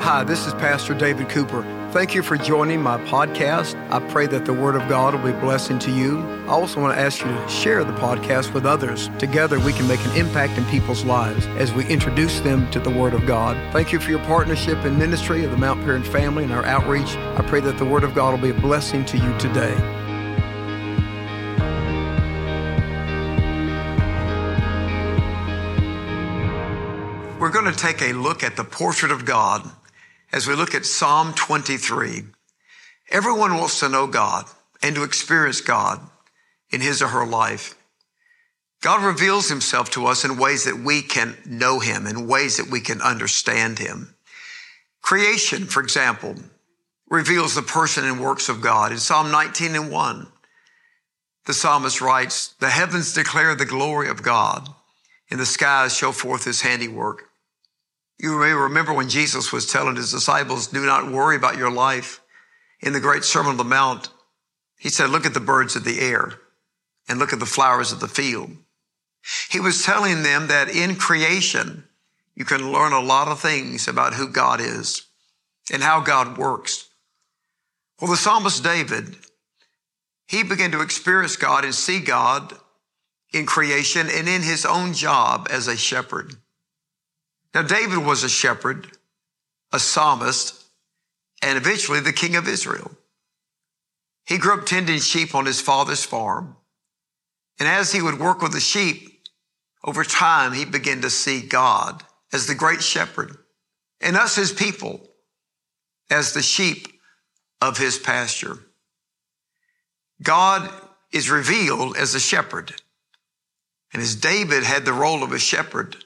Hi, this is Pastor David Cooper. Thank you for joining my podcast. I pray that the Word of God will be a blessing to you. I also want to ask you to share the podcast with others. Together, we can make an impact in people's lives as we introduce them to the Word of God. Thank you for your partnership in ministry of the Mount Paran family and our outreach. I pray that the Word of God will be a blessing to you today. We're going to take a look at the portrait of God as we look at Psalm 23. Everyone wants to know God and to experience God in his or her life. God reveals himself to us in ways that we can know him, in ways that we can understand him. Creation, for example, reveals the person and works of God. In Psalm 19 and 1, the psalmist writes, The heavens declare the glory of God, and the skies show forth his handiwork. You may remember when Jesus was telling his disciples, do not worry about your life. In the great Sermon on the Mount, he said, look at the birds of the air and look at the flowers of the field. He was telling them that in creation, you can learn a lot of things about who God is and how God works. Well, the psalmist David, he began to experience God and see God in creation and in his own job as a shepherd. Now, David was a shepherd, a psalmist, and eventually the king of Israel. He grew up tending sheep on his father's farm. And as he would work with the sheep, over time, he began to see God as the great shepherd and us, his people, as the sheep of his pasture. God is revealed as a shepherd. And as David had the role of a shepherd,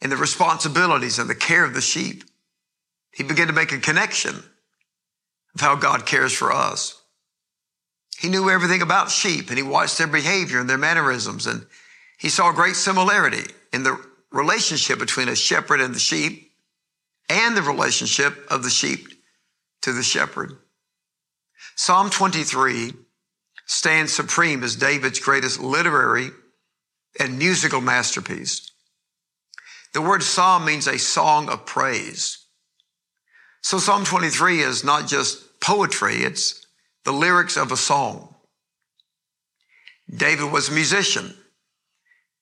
and the responsibilities and the care of the sheep, he began to make a connection of how God cares for us. He knew everything about sheep and he watched their behavior and their mannerisms and he saw great similarity in the relationship between a shepherd and the sheep and the relationship of the sheep to the shepherd. Psalm 23 stands supreme as David's greatest literary and musical masterpiece. The word psalm means a song of praise. So Psalm 23 is not just poetry, it's the lyrics of a song. David was a musician.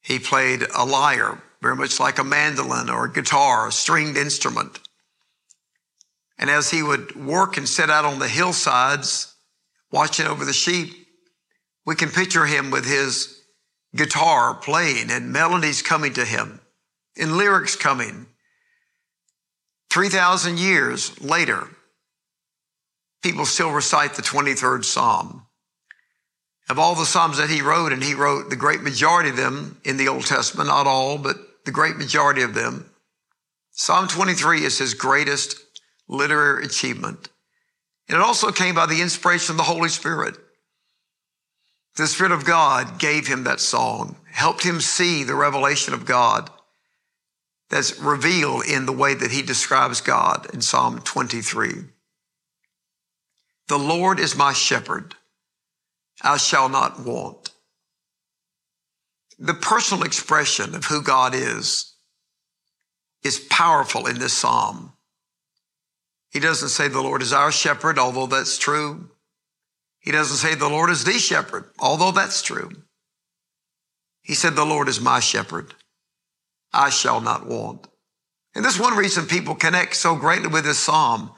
He played a lyre, very much like a mandolin or a guitar, a stringed instrument. And as he would work and sit out on the hillsides, watching over the sheep, we can picture him with his guitar playing and melodies coming to him in lyrics coming. 3,000 years later, people still recite the 23rd Psalm. Of all the Psalms that he wrote, and he wrote the great majority of them in the Old Testament, not all, but the great majority of them, Psalm 23 is his greatest literary achievement. And it also came by the inspiration of the Holy Spirit. The Spirit of God gave him that song, helped him see the revelation of God that's revealed in the way that he describes God in Psalm 23. The Lord is my shepherd. I shall not want. The personal expression of who God is is powerful in this Psalm. He doesn't say the Lord is our shepherd, although that's true. He doesn't say the Lord is the shepherd, although that's true. He said the Lord is my shepherd. I shall not want. And this one reason people connect so greatly with this psalm.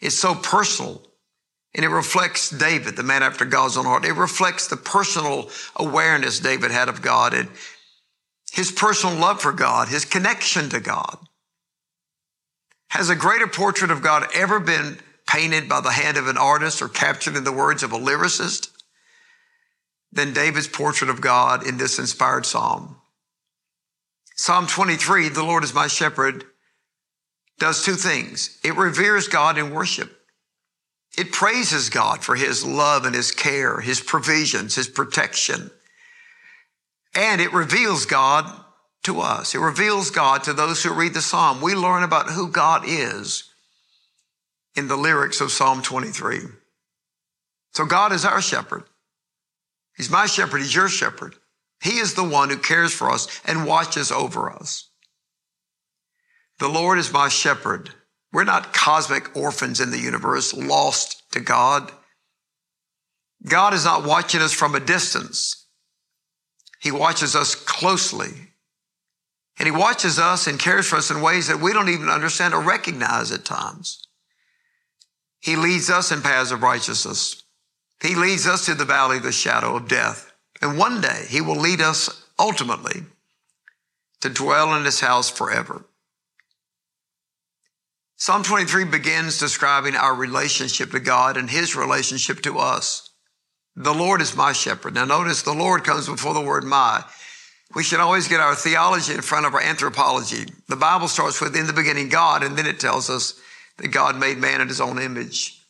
It's so personal and it reflects David, the man after God's own heart. It reflects the personal awareness David had of God and his personal love for God, his connection to God. Has a greater portrait of God ever been painted by the hand of an artist or captured in the words of a lyricist than David's portrait of God in this inspired psalm? Psalm 23, the Lord is my shepherd, does two things. It reveres God in worship. It praises God for his love and his care, his provisions, his protection. And it reveals God to us. It reveals God to those who read the psalm. We learn about who God is in the lyrics of Psalm 23. So God is our shepherd. He's my shepherd. He's your shepherd. He is the one who cares for us and watches over us. The Lord is my shepherd, We're not cosmic orphans in the universe, lost to God. God is not watching us from a distance. He watches us closely. And he watches us and cares for us in ways that we don't even understand or recognize at times. He leads us in paths of righteousness. He leads us to the valley of the shadow of death. And one day he will lead us ultimately to dwell in his house forever. Psalm 23 begins describing our relationship to God and his relationship to us. The Lord is my shepherd. Now notice the Lord comes before the word my. We should always get our theology in front of our anthropology. The Bible starts with in the beginning God, and then it tells us that God made man in his own image.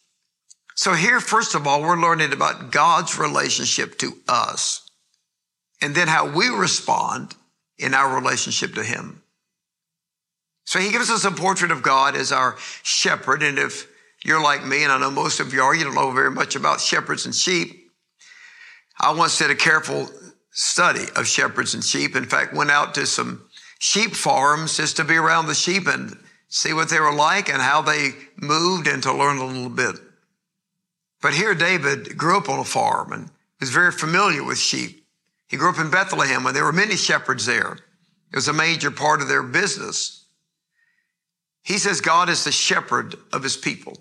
So here, first of all, we're learning about God's relationship to us and then how we respond in our relationship to him. So he gives us a portrait of God as our shepherd. And if you're like me, and I know most of you are, you don't know very much about shepherds and sheep. I once did a careful study of shepherds and sheep. In fact, went out to some sheep farms just to be around the sheep and see what they were like and how they moved and to learn a little bit. But here David grew up on a farm and was very familiar with sheep. He grew up in Bethlehem when there were many shepherds there. It was a major part of their business. He says God is the shepherd of his people.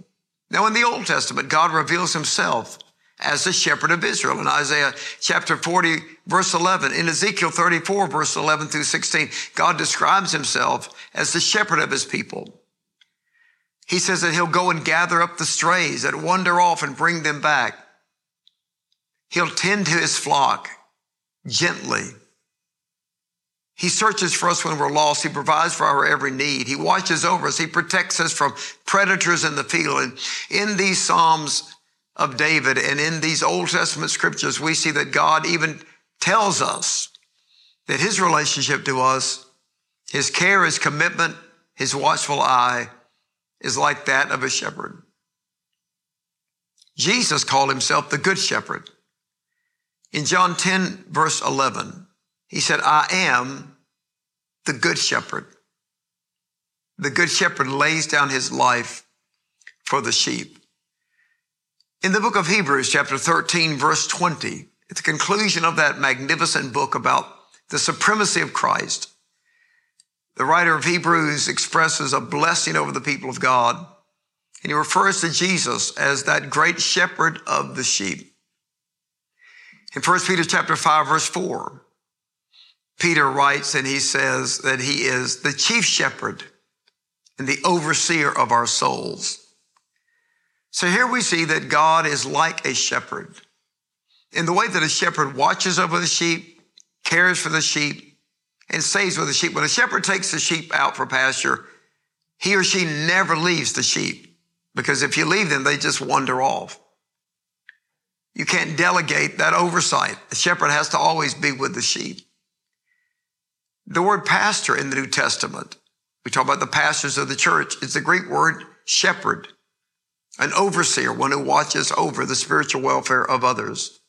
Now in the Old Testament, God reveals himself as the shepherd of Israel. In Isaiah chapter 40, verse 11, in Ezekiel 34, verse 11 through 16, God describes himself as the shepherd of his people. He says that he'll go and gather up the strays that wander off and bring them back. He'll tend to his flock gently. He searches for us when we're lost. He provides for our every need. He watches over us. He protects us from predators in the field. And in these Psalms, of David. And in these Old Testament scriptures, we see that God even tells us that his relationship to us, his care, his commitment, his watchful eye is like that of a shepherd. Jesus called himself the good shepherd. In John 10 verse 11, he said, I am the good shepherd. The good shepherd lays down his life for the sheep. In the book of Hebrews, chapter 13, verse 20, at the conclusion of that magnificent book about the supremacy of Christ, the writer of Hebrews expresses a blessing over the people of God. And he refers to Jesus as that great shepherd of the sheep. In 1 Peter chapter 5, verse 4, Peter writes and he says that he is the chief shepherd and the overseer of our souls. So here we see that God is like a shepherd in the way that a shepherd watches over the sheep, cares for the sheep, and stays with the sheep. When a shepherd takes the sheep out for pasture, he or she never leaves the sheep because if you leave them, they just wander off. You can't delegate that oversight. The shepherd has to always be with the sheep. The word pastor in the New Testament, we talk about the pastors of the church, is the Greek word shepherd an overseer, one who watches over the spiritual welfare of others.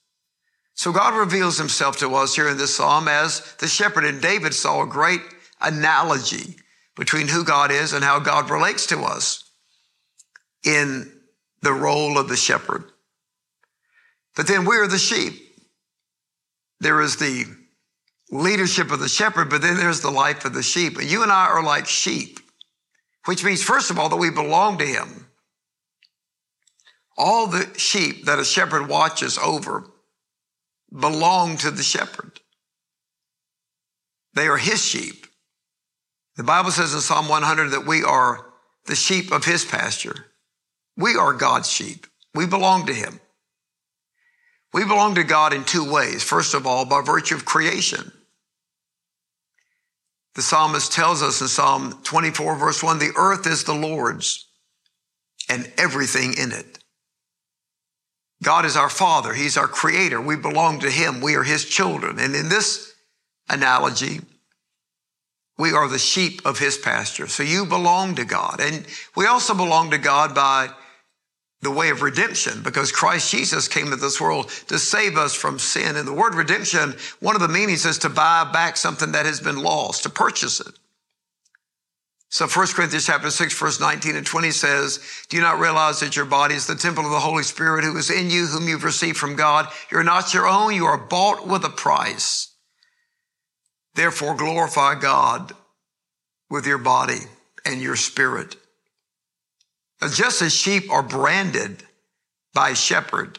So God reveals himself to us here in this psalm as the shepherd. And David saw a great analogy between who God is and how God relates to us in the role of the shepherd. But then we are the sheep. There is the leadership of the shepherd, but then there's the life of the sheep. And you and I are like sheep, which means, first of all, that we belong to him. All the sheep that a shepherd watches over belong to the shepherd. They are his sheep. The Bible says in Psalm 100 that we are the sheep of his pasture. We are God's sheep. We belong to him. We belong to God in two ways. First of all, by virtue of creation. The psalmist tells us in Psalm 24 verse 1, the earth is the Lord's and everything in it. God is our father. He's our creator. We belong to him. We are his children. And in this analogy, we are the sheep of his pasture. So you belong to God. And we also belong to God by the way of redemption because Christ Jesus came to this world to save us from sin. And the word redemption, one of the meanings is to buy back something that has been lost, to purchase it. So 1 Corinthians chapter 6, verse 19 and 20 says, Do you not realize that your body is the temple of the Holy Spirit who is in you, whom you've received from God? You're not your own. You are bought with a price. Therefore glorify God with your body and your spirit. Just as sheep are branded by a shepherd,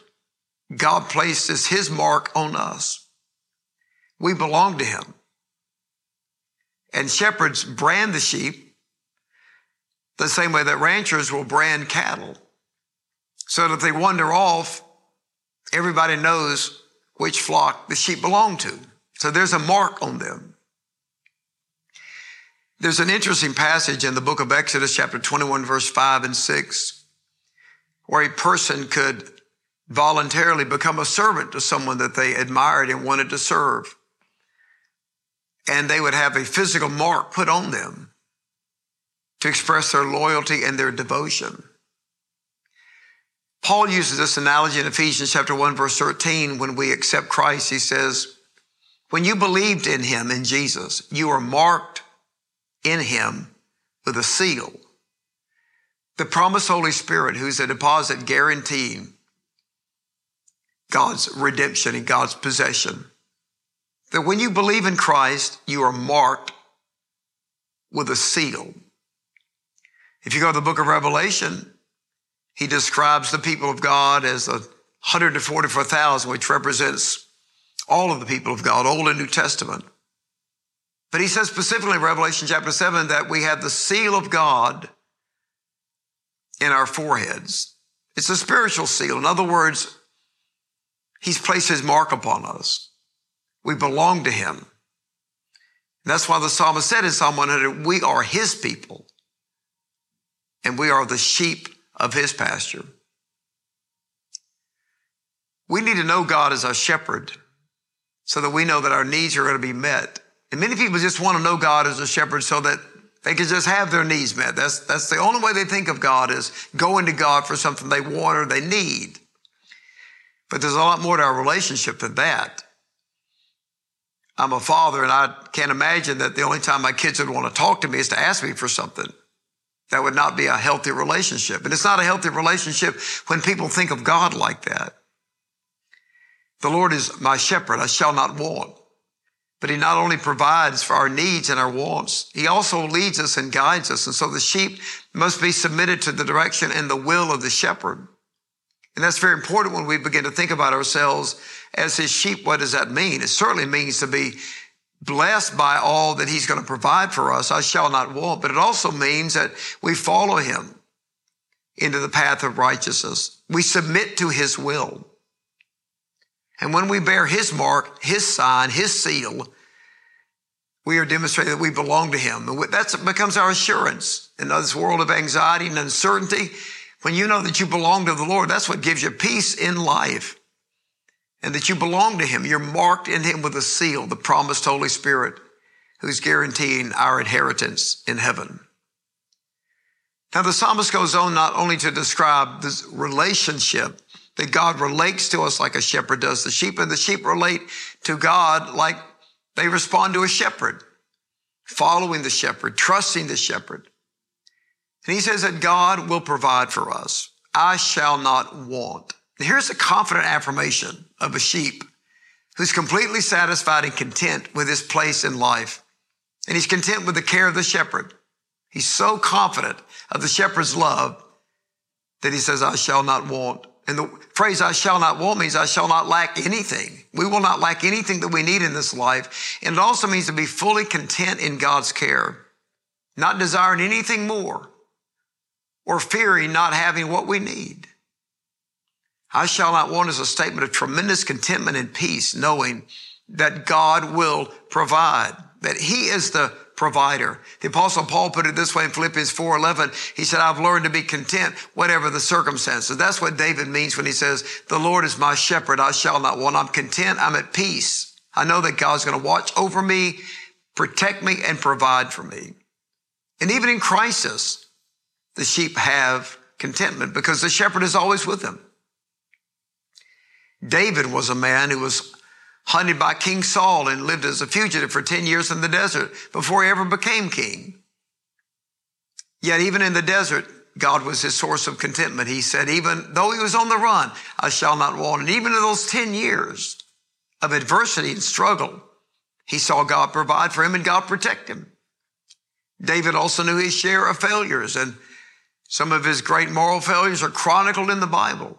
God places his mark on us. We belong to him. And shepherds brand the sheep the same way that ranchers will brand cattle. So that if they wander off, everybody knows which flock the sheep belong to. So there's a mark on them. There's an interesting passage in the book of Exodus, chapter 21, verse 5 and 6, where a person could voluntarily become a servant to someone that they admired and wanted to serve. And they would have a physical mark put on them to express their loyalty and their devotion. Paul uses this analogy in Ephesians chapter 1 verse 13 when we accept Christ he says when you believed in him in Jesus you are marked in him with a seal. The promised Holy Spirit who's a deposit guaranteeing God's redemption and God's possession. That when you believe in Christ you are marked with a seal. If you go to the book of Revelation, he describes the people of God as a 144,000, which represents all of the people of God, Old and New Testament. But he says specifically in Revelation chapter 7 that we have the seal of God in our foreheads. It's a spiritual seal. In other words, he's placed his mark upon us. We belong to him. And that's why the psalmist said in Psalm 100, we are his people and we are the sheep of his pasture. We need to know God as our shepherd so that we know that our needs are going to be met. And many people just want to know God as a shepherd so that they can just have their needs met. That's, that's the only way they think of God is going to God for something they want or they need. But there's a lot more to our relationship than that. I'm a father and I can't imagine that the only time my kids would want to talk to me is to ask me for something. That would not be a healthy relationship. And it's not a healthy relationship when people think of God like that. The Lord is my shepherd. I shall not want. But he not only provides for our needs and our wants, he also leads us and guides us. And so the sheep must be submitted to the direction and the will of the shepherd. And that's very important when we begin to think about ourselves as his sheep. What does that mean? It certainly means to be blessed by all that he's going to provide for us. I shall not want, but it also means that we follow him into the path of righteousness. We submit to his will. And when we bear his mark, his sign, his seal, we are demonstrating that we belong to him. And that becomes our assurance in this world of anxiety and uncertainty. When you know that you belong to the Lord, that's what gives you peace in life and that you belong to him. You're marked in him with a seal, the promised Holy Spirit, who's guaranteeing our inheritance in heaven. Now, the psalmist goes on not only to describe this relationship that God relates to us like a shepherd does the sheep, and the sheep relate to God like they respond to a shepherd, following the shepherd, trusting the shepherd. And he says that God will provide for us. I shall not want. Here's a confident affirmation of a sheep who's completely satisfied and content with his place in life. And he's content with the care of the shepherd. He's so confident of the shepherd's love that he says, I shall not want. And the phrase I shall not want means I shall not lack anything. We will not lack anything that we need in this life. And it also means to be fully content in God's care, not desiring anything more or fearing not having what we need. I shall not want is a statement of tremendous contentment and peace, knowing that God will provide, that He is the provider. The apostle Paul put it this way in Philippians 4:11. He said, "I've learned to be content whatever the circumstances." That's what David means when he says, "The Lord is my shepherd; I shall not want. I'm content. I'm at peace. I know that God's going to watch over me, protect me, and provide for me." And even in crisis, the sheep have contentment because the shepherd is always with them. David was a man who was hunted by King Saul and lived as a fugitive for 10 years in the desert before he ever became king. Yet even in the desert, God was his source of contentment. He said, even though he was on the run, I shall not want. And even in those 10 years of adversity and struggle, he saw God provide for him and God protect him. David also knew his share of failures and some of his great moral failures are chronicled in the Bible.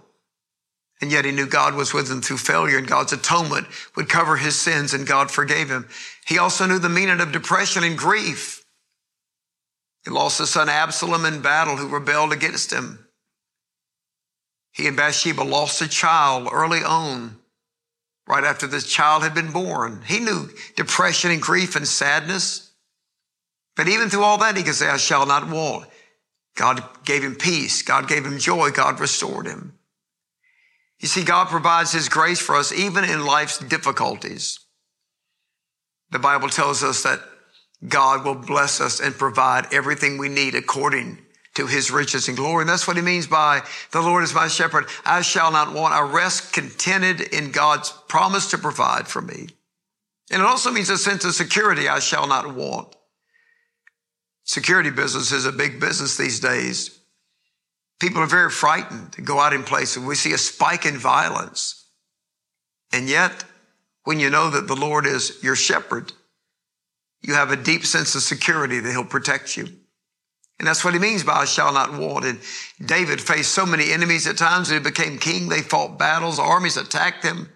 And yet he knew God was with him through failure and God's atonement would cover his sins and God forgave him. He also knew the meaning of depression and grief. He lost his son Absalom in battle who rebelled against him. He and Bathsheba lost a child early on, right after this child had been born. He knew depression and grief and sadness. But even through all that, he could say, I shall not want. God gave him peace. God gave him joy. God restored him. You see, God provides his grace for us even in life's difficulties. The Bible tells us that God will bless us and provide everything we need according to his riches and glory. And that's what he means by the Lord is my shepherd. I shall not want. I rest contented in God's promise to provide for me. And it also means a sense of security. I shall not want. Security business is a big business these days. People are very frightened to go out in places. We see a spike in violence. And yet, when you know that the Lord is your shepherd, you have a deep sense of security that he'll protect you. And that's what he means by I shall not want. And David faced so many enemies at times when he became king. They fought battles, armies attacked him.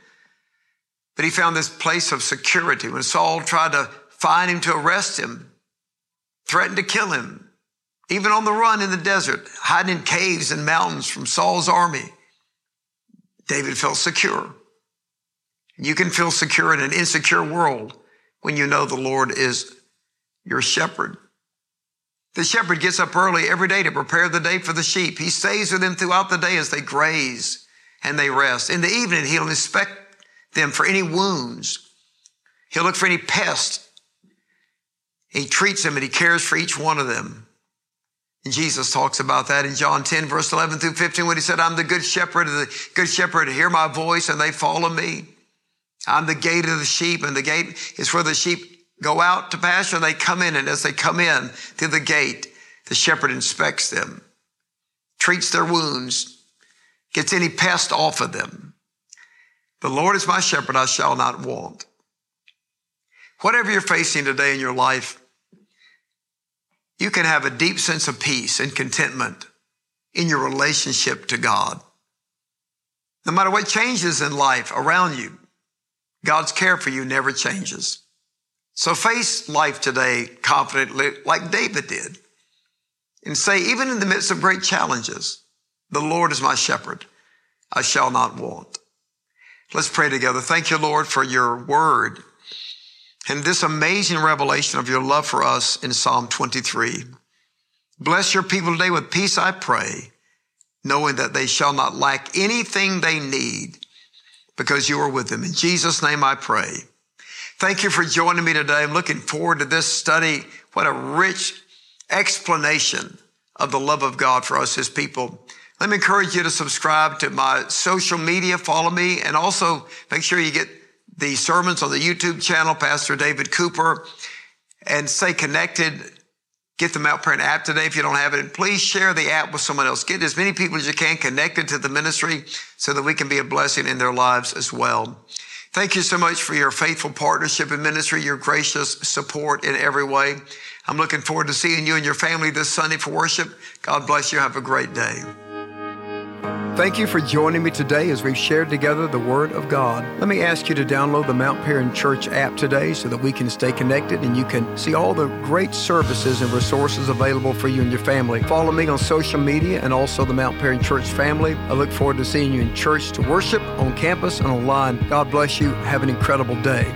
But he found this place of security. When Saul tried to find him to arrest him, threatened to kill him, even on the run in the desert, hiding in caves and mountains from Saul's army, David felt secure. You can feel secure in an insecure world when you know the Lord is your shepherd. The shepherd gets up early every day to prepare the day for the sheep. He stays with them throughout the day as they graze and they rest. In the evening, he'll inspect them for any wounds. He'll look for any pest. He treats them and he cares for each one of them. And Jesus talks about that in John 10, verse 11 through 15, when he said, I'm the good shepherd, and the good shepherd hear my voice and they follow me. I'm the gate of the sheep, and the gate is where the sheep go out to pasture. and They come in, and as they come in through the gate, the shepherd inspects them, treats their wounds, gets any pest off of them. The Lord is my shepherd, I shall not want. Whatever you're facing today in your life, you can have a deep sense of peace and contentment in your relationship to God. No matter what changes in life around you, God's care for you never changes. So face life today confidently, like David did, and say, even in the midst of great challenges, the Lord is my shepherd. I shall not want. Let's pray together. Thank you, Lord, for your word and this amazing revelation of your love for us in Psalm 23. Bless your people today with peace, I pray, knowing that they shall not lack anything they need because you are with them. In Jesus' name I pray. Thank you for joining me today. I'm looking forward to this study. What a rich explanation of the love of God for us, his people. Let me encourage you to subscribe to my social media, follow me, and also make sure you get the sermons on the YouTube channel, Pastor David Cooper, and stay connected Get the Mount Paran app today if you don't have it. And please share the app with someone else. Get as many people as you can connected to the ministry so that we can be a blessing in their lives as well. Thank you so much for your faithful partnership in ministry, your gracious support in every way. I'm looking forward to seeing you and your family this Sunday for worship. God bless you. Have a great day. Thank you for joining me today as we've shared together the Word of God. Let me ask you to download the Mount Paran Church app today so that we can stay connected and you can see all the great services and resources available for you and your family. Follow me on social media and also the Mount Paran Church family. I look forward to seeing you in church to worship on campus and online. God bless you. Have an incredible day.